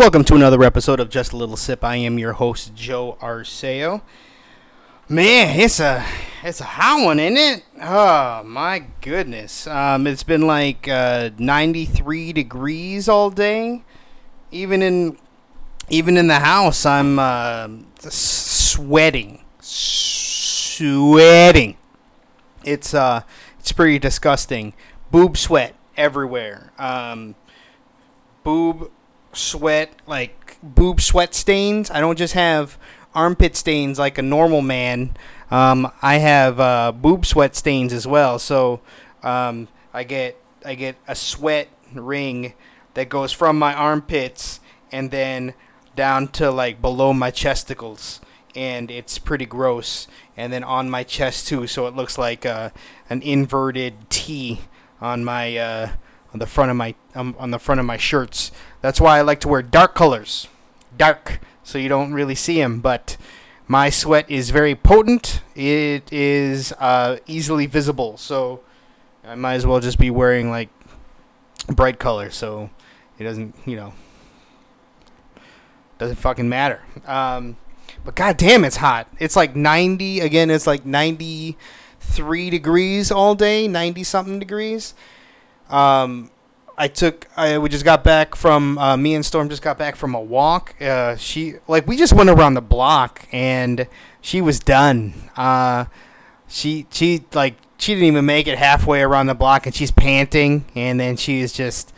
Welcome to another episode of Just a Little Sip. I am your host, Joe Arceo. Man, it's a it's a hot one, isn't it? Oh my goodness! Um, it's been like uh, 93 degrees all day. Even in even in the house, I'm uh, sweating, sweating. It's uh, it's pretty disgusting. Boob sweat everywhere. Um, boob sweat, like boob sweat stains. I don't just have armpit stains like a normal man. Um, I have uh, boob sweat stains as well. So um, I get I get a sweat ring that goes from my armpits and then down to like below my chesticles, and it's pretty gross. And then on my chest too, so it looks like uh, an inverted T on my uh, on the front of my um, on the front of my shirts. That's why I like to wear dark colors, dark, so you don't really see them. But my sweat is very potent. It is uh, easily visible, so I might as well just be wearing like bright color, so it doesn't, you know, doesn't fucking matter. Um, but goddamn, it's hot. It's like 90 again. It's like 93 degrees all day, 90 something degrees. Um, I took. I we just got back from uh, me and Storm just got back from a walk. Uh, she like we just went around the block and she was done. Uh, she she like she didn't even make it halfway around the block and she's panting and then she's just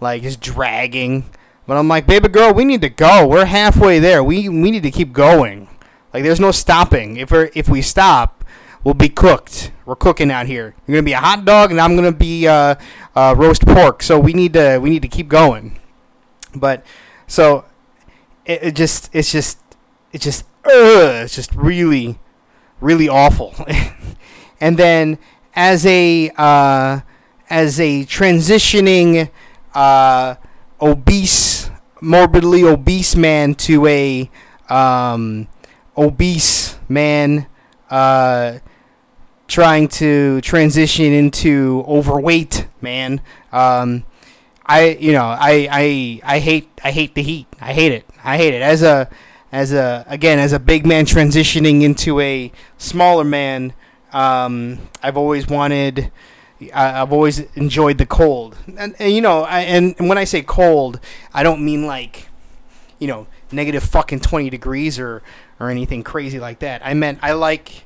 like just dragging. But I'm like, baby girl, we need to go. We're halfway there. We we need to keep going. Like there's no stopping. If we if we stop, we'll be cooked. We're cooking out here. You're gonna be a hot dog, and I'm gonna be uh, uh, roast pork. So we need to we need to keep going. But so it, it just it's just it's just uh, it's just really really awful. and then as a uh, as a transitioning uh, obese, morbidly obese man to a um, obese man. Uh, trying to transition into overweight, man. Um, I you know I, I I hate I hate the heat. I hate it. I hate it as a as a again as a big man transitioning into a smaller man. Um, I've always wanted. I've always enjoyed the cold, and, and you know, I, and, when I say cold, I don't mean like, you know, negative fucking twenty degrees or or anything crazy like that. I meant I like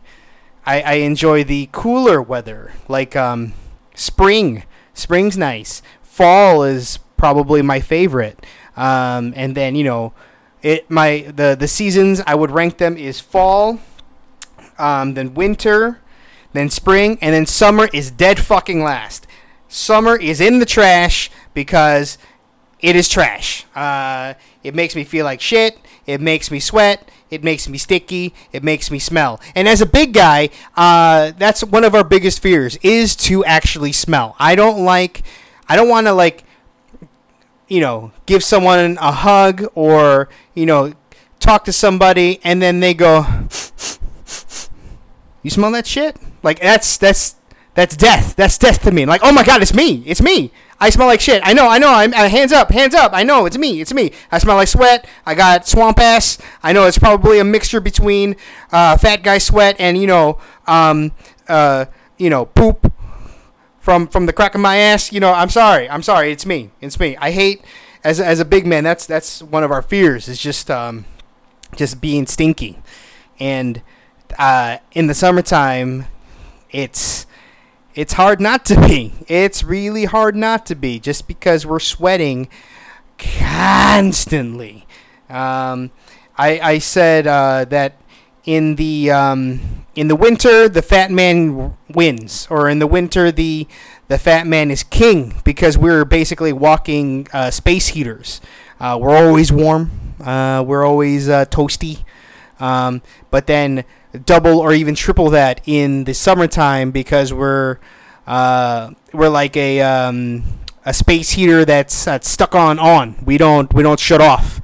I, I enjoy the cooler weather, like um, spring. Spring's nice. Fall is probably my favorite. Um, and then you know, it my the the seasons I would rank them is fall, um, then winter, then spring, and then summer is dead fucking last. Summer is in the trash because it is trash. Uh, it makes me feel like shit. It makes me sweat. It makes me sticky. It makes me smell. And as a big guy, uh, that's one of our biggest fears is to actually smell. I don't like. I don't want to like. You know, give someone a hug or you know, talk to somebody and then they go. You smell that shit? Like that's that's that's death. That's death to me. Like, oh my god, it's me. It's me. I smell like shit. I know, I know. I'm uh, hands up, hands up. I know, it's me, it's me. I smell like sweat. I got swamp ass. I know it's probably a mixture between uh, fat guy sweat and you know, um, uh, you know, poop from from the crack of my ass. You know, I'm sorry, I'm sorry. It's me, it's me. I hate as as a big man. That's that's one of our fears. Is just um, just being stinky, and uh, in the summertime, it's it's hard not to be. It's really hard not to be just because we're sweating constantly. Um, I, I said uh, that in the um, in the winter the fat man wins, or in the winter the the fat man is king because we're basically walking uh, space heaters. Uh, we're always warm. Uh, we're always uh, toasty. Um, but then double or even triple that in the summertime because we're uh, we're like a um, a space heater that's, that's stuck on on. We don't we don't shut off.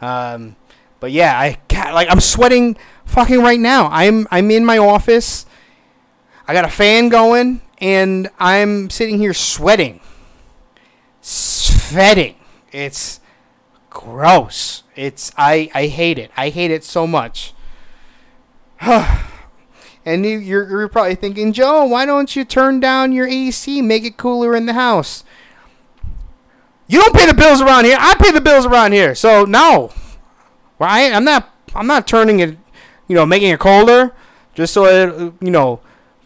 Um, but yeah, I like I'm sweating fucking right now. I'm I'm in my office. I got a fan going and I'm sitting here sweating. Sweating. It's gross. It's I I hate it. I hate it so much. and you, you're you're probably thinking, Joe, why don't you turn down your AC, make it cooler in the house? You don't pay the bills around here. I pay the bills around here. So no, right? I'm not. I'm not turning it. You know, making it colder just so it. You know,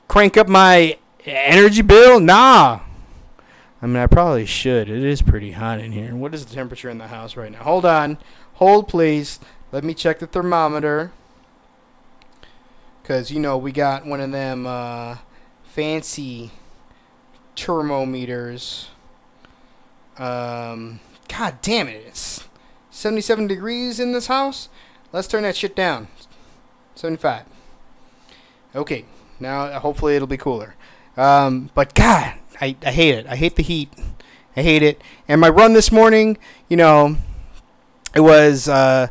crank up my energy bill. Nah. I mean, I probably should. It is pretty hot in here. What is the temperature in the house right now? Hold on. Hold, please. Let me check the thermometer. Because, you know, we got one of them uh, fancy thermometers. Um, God damn it. It's 77 degrees in this house. Let's turn that shit down. 75. Okay. Now, hopefully, it'll be cooler. Um, but God, I, I hate it. I hate the heat. I hate it. And my run this morning, you know, it was uh,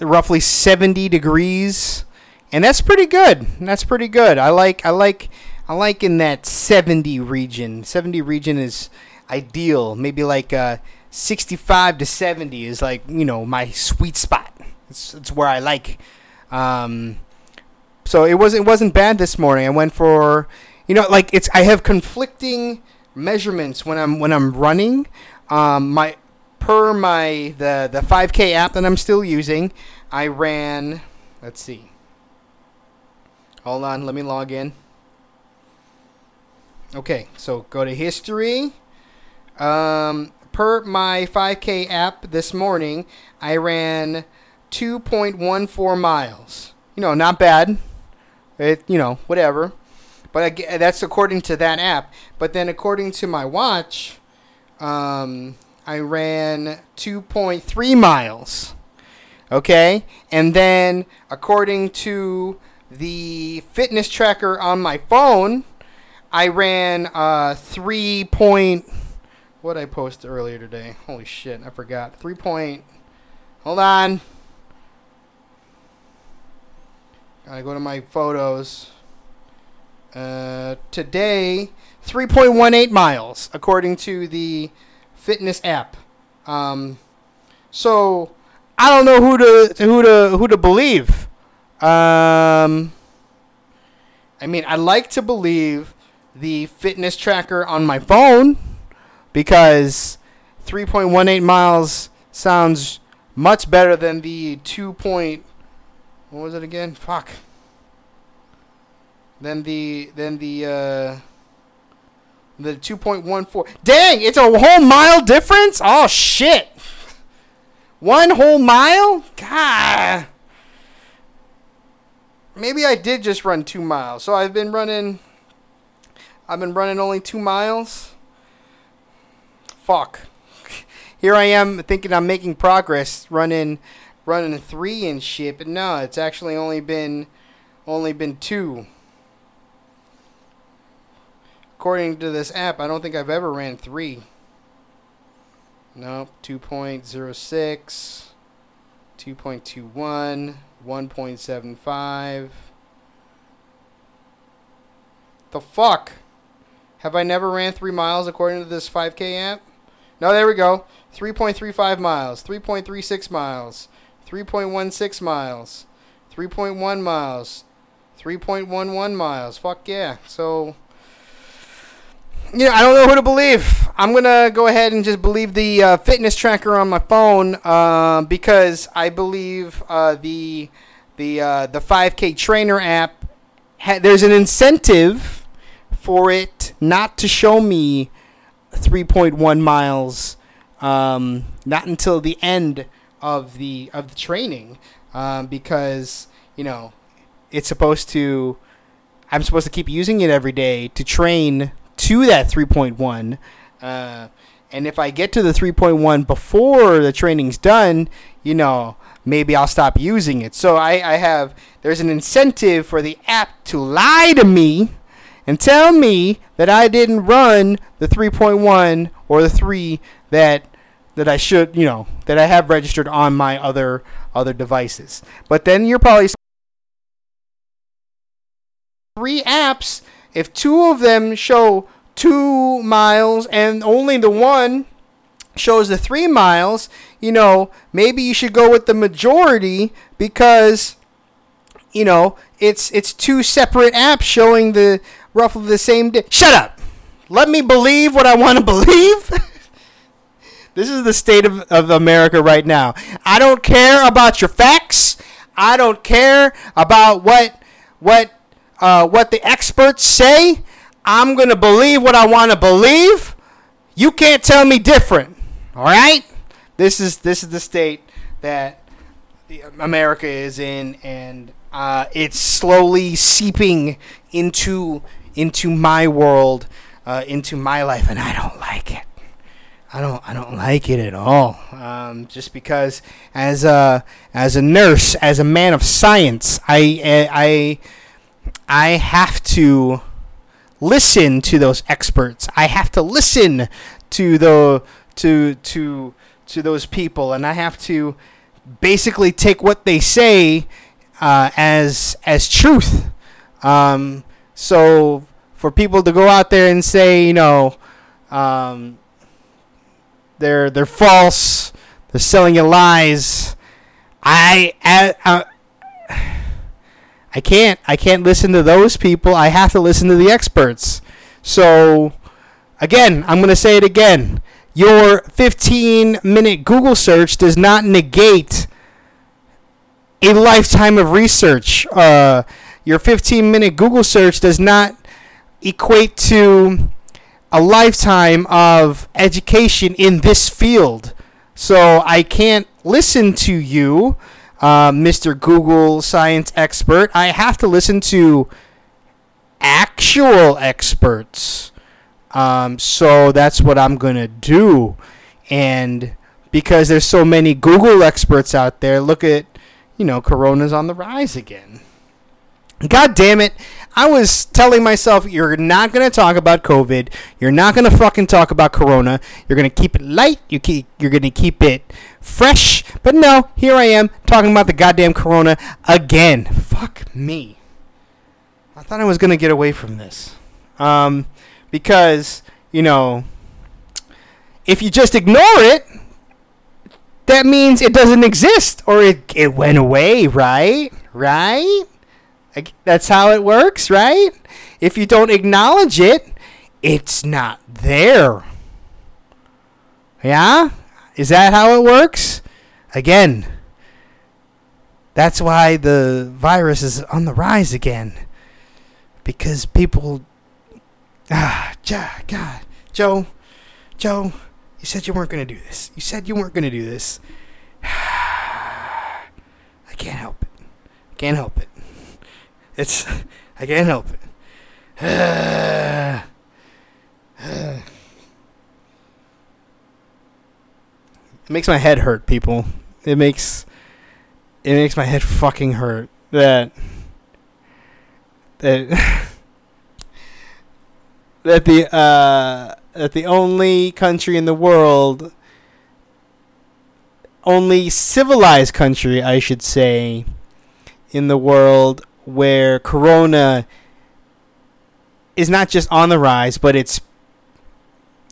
roughly 70 degrees, and that's pretty good. That's pretty good. I like I like I like in that 70 region. 70 region is ideal. Maybe like uh, 65 to 70 is like you know my sweet spot. It's, it's where I like. Um, so it wasn't it wasn't bad this morning. I went for you know like it's I have conflicting measurements when I'm when I'm running. Um, my per my the the 5K app that I'm still using, I ran. Let's see. Hold on, let me log in. Okay, so go to history. Um, per my 5K app this morning, I ran 2.14 miles. You know, not bad. It, you know, whatever. But I, that's according to that app. But then according to my watch, um, I ran 2.3 miles. Okay? And then according to the fitness tracker on my phone, I ran uh, 3 point. What I post earlier today? Holy shit, I forgot. 3 point. Hold on. Gotta go to my photos. Uh, today, 3.18 miles, according to the fitness app. Um, so I don't know who to who to who to believe. Um, I mean, I like to believe the fitness tracker on my phone because 3.18 miles sounds much better than the 2. Point, what was it again? Fuck. Then the then the uh the 2.14. Dang, it's a whole mile difference? Oh shit. One whole mile? God. Maybe I did just run 2 miles. So I've been running I've been running only 2 miles. Fuck. Here I am thinking I'm making progress running running 3 and shit, but no, it's actually only been only been 2. According to this app, I don't think I've ever ran 3. Nope, 2.06, 2.21, 1.75. The fuck? Have I never ran 3 miles according to this 5K app? No, there we go. 3.35 miles, 3.36 miles, 3.16 miles, 3.1 miles, 3.11 miles. Fuck yeah. So you know, I don't know who to believe. I'm gonna go ahead and just believe the uh, fitness tracker on my phone uh, because I believe uh, the the uh, the 5K Trainer app. Ha- there's an incentive for it not to show me 3.1 miles, um, not until the end of the of the training, um, because you know it's supposed to. I'm supposed to keep using it every day to train to that 3.1. Uh, and if I get to the 3.1 before the training's done, you know, maybe I'll stop using it. So I, I have, there's an incentive for the app to lie to me and tell me that I didn't run the 3.1 or the 3 that that I should, you know, that I have registered on my other other devices. But then you're probably three apps if two of them show two miles and only the one shows the three miles, you know, maybe you should go with the majority because, you know, it's it's two separate apps showing the roughly the same. Di- Shut up. Let me believe what I want to believe. this is the state of, of America right now. I don't care about your facts. I don't care about what what uh, what the experts say. I'm gonna believe what I want to believe. You can't tell me different. All right. This is this is the state that America is in, and uh, it's slowly seeping into into my world, uh, into my life, and I don't like it. I don't I don't like it at all. Um, just because as a as a nurse, as a man of science, I I I have to listen to those experts. I have to listen to the to to to those people, and I have to basically take what they say uh, as as truth. Um, so for people to go out there and say, you know, um, they're they're false, they're selling you lies. I, I, I I can't I can't listen to those people. I have to listen to the experts. So again, I'm going to say it again. Your 15 minute Google search does not negate a lifetime of research. Uh, your 15 minute Google search does not equate to a lifetime of education in this field. So I can't listen to you, uh, Mr. Google science expert. I have to listen to actual experts. Um, so that's what I'm going to do. And because there's so many Google experts out there, look at, you know, Corona's on the rise again. God damn it. I was telling myself, you're not going to talk about COVID. You're not going to fucking talk about Corona. You're going to keep it light. You keep, you're going to keep it fresh. But no, here I am talking about the goddamn Corona again. Fuck me. I thought I was going to get away from this. Um, because, you know, if you just ignore it, that means it doesn't exist or it, it went away, right? Right? That's how it works, right? If you don't acknowledge it, it's not there. Yeah? Is that how it works? Again, that's why the virus is on the rise again. Because people. Ah, God. Joe, Joe, you said you weren't going to do this. You said you weren't going to do this. I can't help it. Can't help it. It's I can't help it. it makes my head hurt, people. It makes it makes my head fucking hurt that that that the uh that the only country in the world only civilized country I should say in the world where Corona is not just on the rise, but it's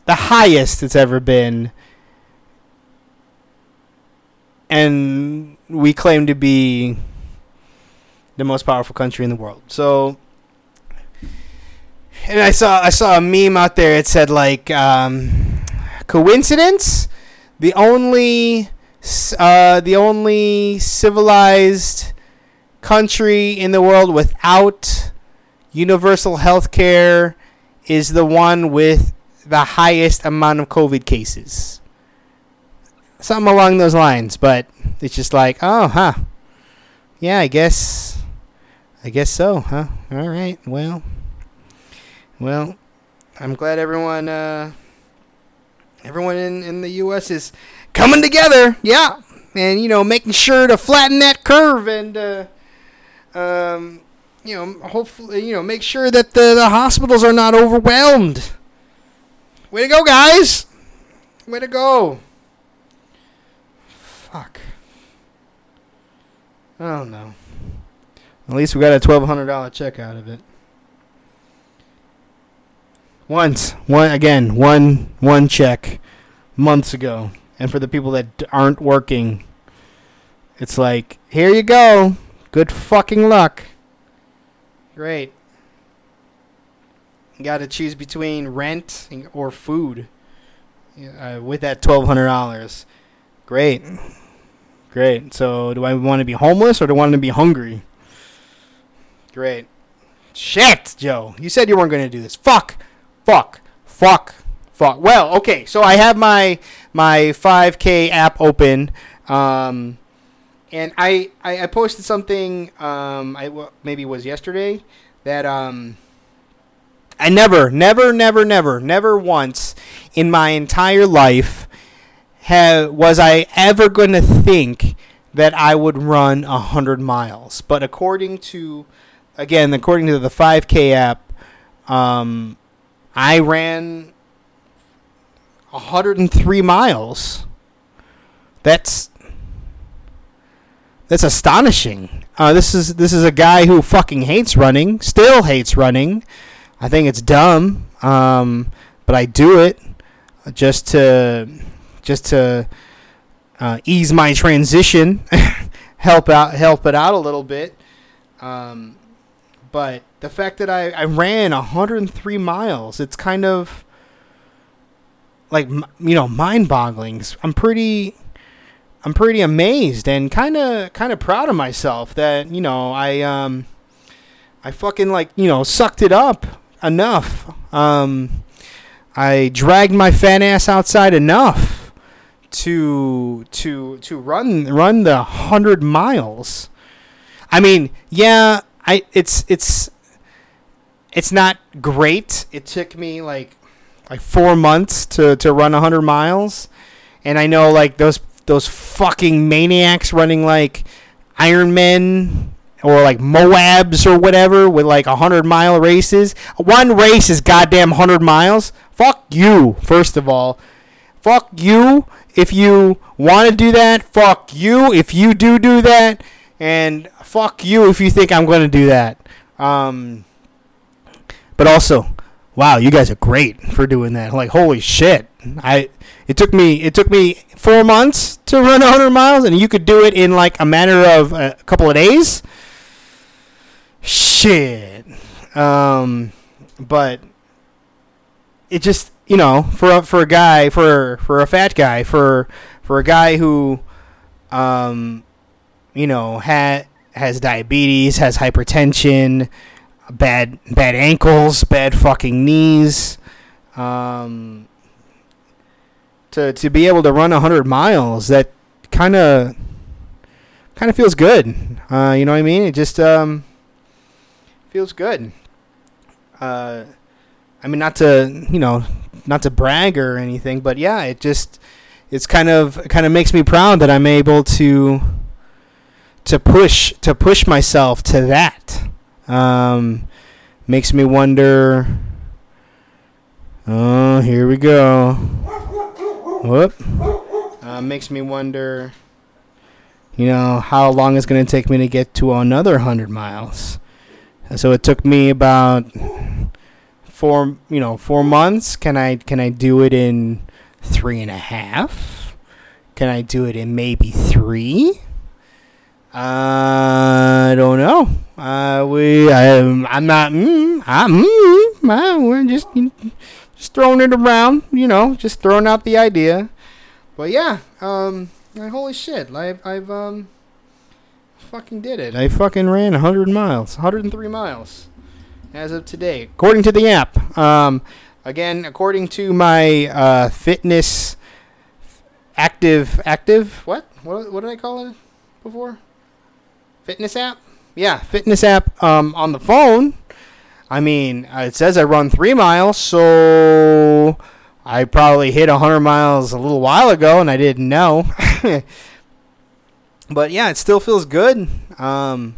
the highest it's ever been. And we claim to be the most powerful country in the world. So and I saw I saw a meme out there. It said like um, coincidence. The only uh, the only civilized country in the world without universal health care is the one with the highest amount of COVID cases. Something along those lines, but it's just like, oh, huh. Yeah, I guess. I guess so, huh? All right. Well, well, I'm glad everyone, uh, everyone in, in the U.S. is coming together. Yeah. And, you know, making sure to flatten that curve and, uh, um, you know, hopefully, you know, make sure that the, the hospitals are not overwhelmed. Way to go, guys! Way to go! Fuck. I don't know. At least we got a twelve hundred dollar check out of it. Once, one again, one one check, months ago. And for the people that aren't working, it's like, here you go. Good fucking luck. Great. Got to choose between rent or food uh, with that $1,200. Great. Great. So, do I want to be homeless or do I want to be hungry? Great. Shit, Joe. You said you weren't going to do this. Fuck. Fuck. Fuck. Fuck. Well, okay. So I have my my 5K app open, um, and I, I I posted something. Um, I well, maybe it was yesterday that um. I never, never, never, never, never once in my entire life have was I ever going to think that I would run hundred miles. But according to, again, according to the 5K app, um, I ran 103 miles. That's that's astonishing. Uh, this is this is a guy who fucking hates running, still hates running. I think it's dumb, um, but I do it just to just to uh, ease my transition, help out help it out a little bit. Um, but the fact that I, I ran 103 miles, it's kind of like you know mind-boggling. I'm pretty I'm pretty amazed and kind of kind of proud of myself that you know I um I fucking like you know sucked it up enough. Um, I dragged my fat ass outside enough to to to run run the hundred miles. I mean, yeah, I it's it's it's not great. It took me like like four months to to run hundred miles, and I know like those those fucking maniacs running like Ironman or like Moabs or whatever with like a hundred mile races. One race is goddamn hundred miles. Fuck you, first of all. Fuck you if you want to do that. Fuck you if you do do that, and fuck you if you think I'm going to do that. Um, but also, wow, you guys are great for doing that. Like holy shit, I it took me it took me four months to run 100 miles, and you could do it in like a matter of a couple of days. Shit. Um, but it just you know for a, for a guy for for a fat guy for for a guy who um you know had has diabetes has hypertension bad bad ankles bad fucking knees um to to be able to run 100 miles that kind of kind of feels good. Uh you know what i mean? It just um feels good. Uh I mean, not to you know, not to brag or anything, but yeah, it just it's kind of kind of makes me proud that I'm able to to push to push myself to that. Um, makes me wonder. Oh, here we go. Whoop. Uh, makes me wonder. You know how long it's going to take me to get to another hundred miles. So it took me about four you know four months can i can i do it in three and a half can i do it in maybe three i don't know uh we i'm, I'm not mm, i'm mm, we're just just throwing it around you know just throwing out the idea but yeah um like, holy shit i've i've um fucking did it i fucking ran 100 miles 103 miles as of today, according to the app. Um, again, according to my uh, fitness active active what what what did I call it before? Fitness app. Yeah, fitness app um, on the phone. I mean, uh, it says I run three miles, so I probably hit 100 miles a little while ago, and I didn't know. but yeah, it still feels good. Um,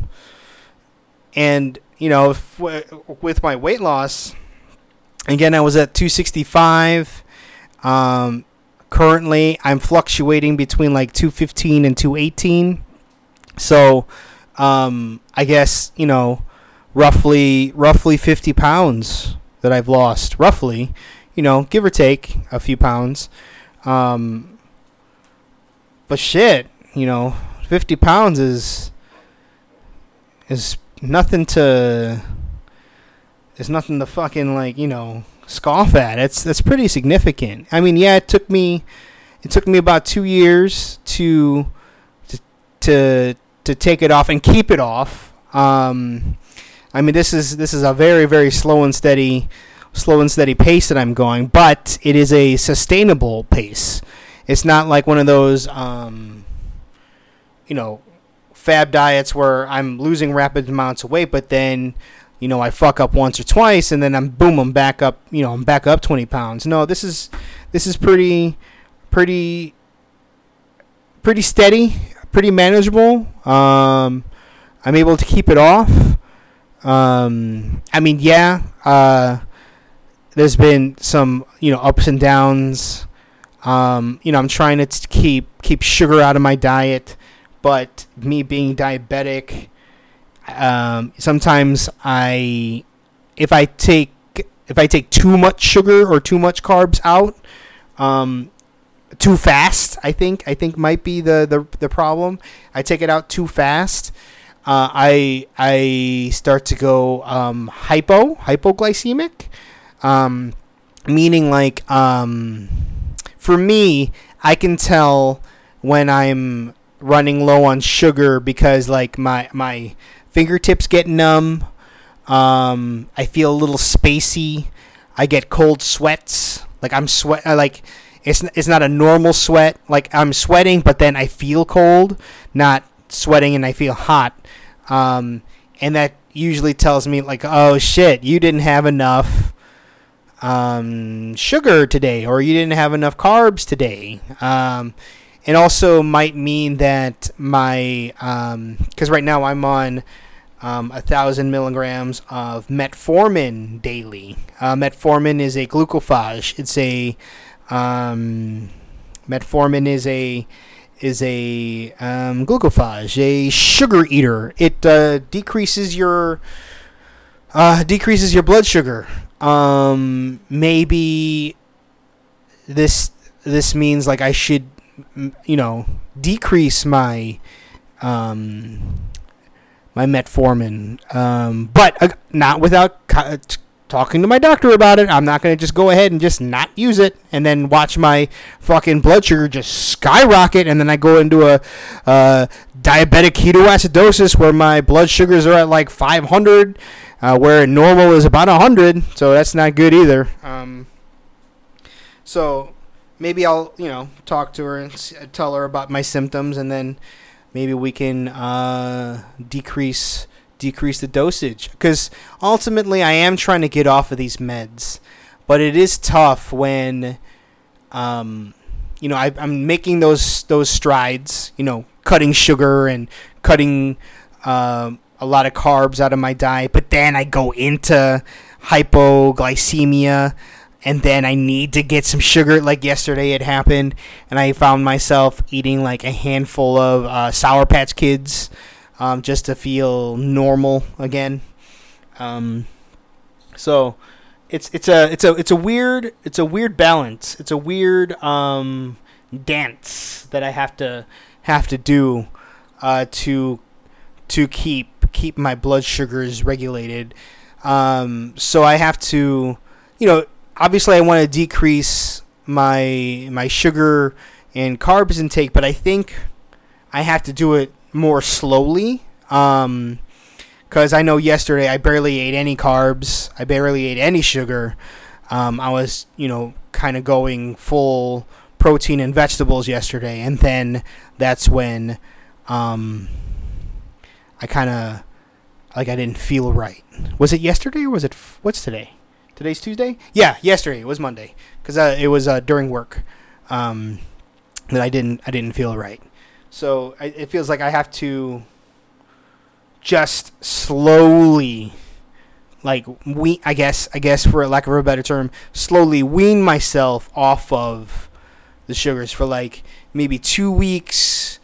and you know, if, with my weight loss, again, I was at 265. Um, currently, I'm fluctuating between like 215 and 218. So, um, I guess you know, roughly roughly 50 pounds that I've lost, roughly, you know, give or take a few pounds. Um, but shit, you know, 50 pounds is is nothing to is nothing to fucking like you know scoff at. It's that's pretty significant. I mean, yeah, it took me it took me about two years to to to, to take it off and keep it off. Um, I mean, this is this is a very very slow and steady slow and steady pace that I'm going, but it is a sustainable pace. It's not like one of those um, you know fab diets where I'm losing rapid amounts of weight, but then you know I fuck up once or twice, and then I'm boom, I'm back up. You know, I'm back up 20 pounds. No, this is this is pretty pretty pretty steady, pretty manageable. Um, I'm able to keep it off. Um, I mean, yeah, uh, there's been some you know ups and downs. Um, you know, I'm trying to keep keep sugar out of my diet but me being diabetic, um, sometimes I, if I take if I take too much sugar or too much carbs out, um, too fast, I think I think might be the, the, the problem. I take it out too fast. Uh, I I start to go um, hypo hypoglycemic, um, meaning like um, for me, I can tell when I'm running low on sugar because like my my fingertips get numb. Um, I feel a little spacey. I get cold sweats. Like I'm sweat. I Like it's it's not a normal sweat. Like I'm sweating, but then I feel cold, not sweating and I feel hot. Um, and that usually tells me like, oh shit, you didn't have enough um, sugar today, or you didn't have enough carbs today. Um, it also might mean that my because um, right now I'm on um, a thousand milligrams of metformin daily. Uh, metformin is a glucophage. It's a um, metformin is a is a um, glucophage, a sugar eater. It uh, decreases your uh, decreases your blood sugar. Um, maybe this this means like I should you know, decrease my um, my metformin, um, but uh, not without co- talking to my doctor about it. I'm not going to just go ahead and just not use it and then watch my fucking blood sugar just skyrocket and then I go into a uh, diabetic ketoacidosis where my blood sugars are at like 500 uh, where normal is about 100 so that's not good either um, so maybe I'll you know talk to her and tell her about my symptoms, and then maybe we can uh, decrease decrease the dosage. Because ultimately, I am trying to get off of these meds, but it is tough when, um, you know, I, I'm making those those strides. You know, cutting sugar and cutting. Uh, a lot of carbs out of my diet, but then I go into hypoglycemia and then I need to get some sugar. Like yesterday, it happened, and I found myself eating like a handful of uh, Sour Patch Kids um, just to feel normal again. Um, so it's it's a it's a it's a weird it's a weird balance. It's a weird um, dance that I have to have to do uh, to to keep keep my blood sugars regulated. Um, so I have to, you know, obviously I want to decrease my my sugar and carbs intake, but I think I have to do it more slowly. Um, because I know yesterday I barely ate any carbs, I barely ate any sugar. Um, I was, you know, kind of going full protein and vegetables yesterday, and then that's when um, I kind of like I didn't feel right. Was it yesterday or was it f- what's today? Today's Tuesday. Yeah, yesterday it was Monday because uh, it was uh, during work um, that I didn't I didn't feel right. So I, it feels like I have to just slowly, like we I guess I guess for lack of a better term, slowly wean myself off of the sugars for like maybe two weeks.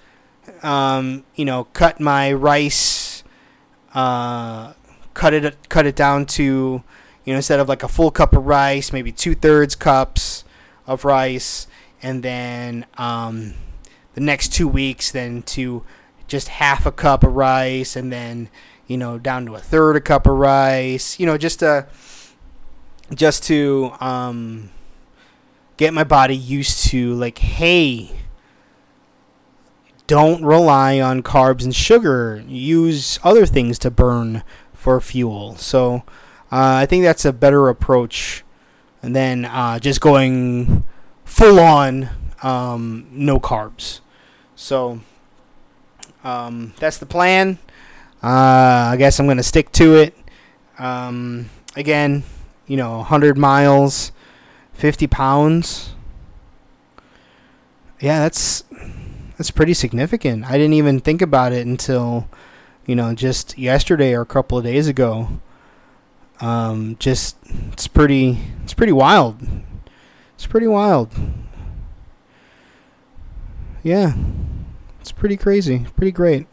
Um, you know, cut my rice, uh, cut it cut it down to you know, instead of like a full cup of rice, maybe two thirds cups of rice, and then um, the next two weeks then to just half a cup of rice, and then you know down to a third a cup of rice. You know, just to just to um, get my body used to like, hey, don't rely on carbs and sugar. Use other things to burn for fuel. So uh, I think that's a better approach than uh, just going full on um, no carbs. So um, that's the plan. Uh, I guess I'm going to stick to it. Um, again, you know, 100 miles, 50 pounds. Yeah, that's that's pretty significant. I didn't even think about it until, you know, just yesterday or a couple of days ago. Um, just it's pretty it's pretty wild. It's pretty wild. Yeah. It's pretty crazy. Pretty great.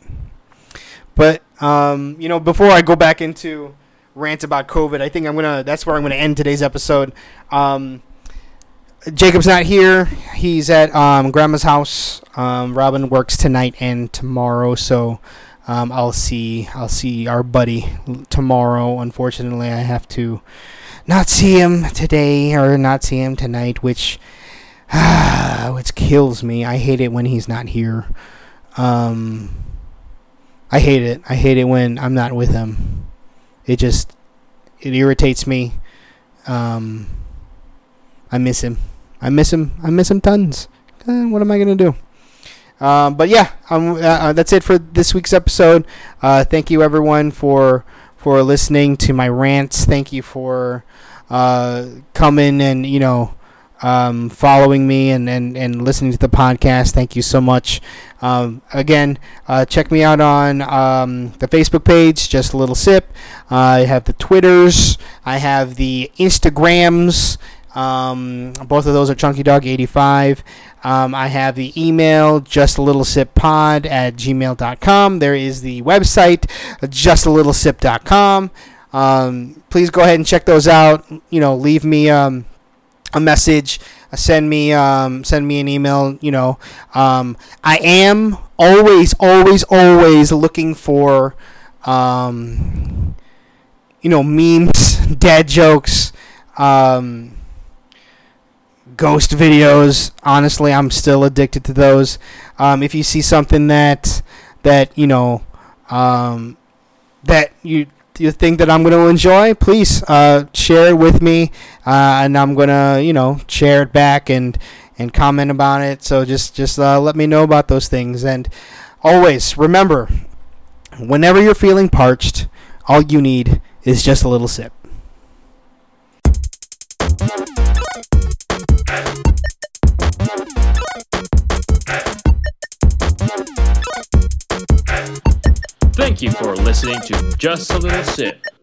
But um, you know, before I go back into rant about COVID, I think I'm gonna that's where I'm gonna end today's episode. Um, Jacob's not here. He's at um, Grandma's house. Um, Robin works tonight and tomorrow, so um, I'll see. I'll see our buddy tomorrow. Unfortunately, I have to not see him today or not see him tonight, which which kills me. I hate it when he's not here. Um, I hate it. I hate it when I'm not with him. It just it irritates me. Um, I miss him. I miss him. I miss him tons. Uh, what am I gonna do? Um, but yeah, um, uh, that's it for this week's episode. Uh, thank you everyone for for listening to my rants. Thank you for uh, coming and you know um, following me and, and, and listening to the podcast. Thank you so much. Um, again, uh, check me out on um, the Facebook page, Just a Little Sip. Uh, I have the Twitters. I have the Instagrams. Um, both of those are Chunky Dog 85. Um, I have the email, just a little sip pod at gmail.com. There is the website, just a little. Um, please go ahead and check those out. You know, leave me a message. Uh, send me um, send me an email. You know, um, I am always, always, always looking for, um, you know, memes, dad jokes, um, ghost videos. Honestly, I'm still addicted to those. Um, if you see something that that you know um, that you you think that I'm going to enjoy, please uh, share it with me, uh, and I'm gonna you know share it back and and comment about it. So just just uh, let me know about those things, and always remember, whenever you're feeling parched, all you need is just a little sip. Thank you for listening to Just a Little Sip.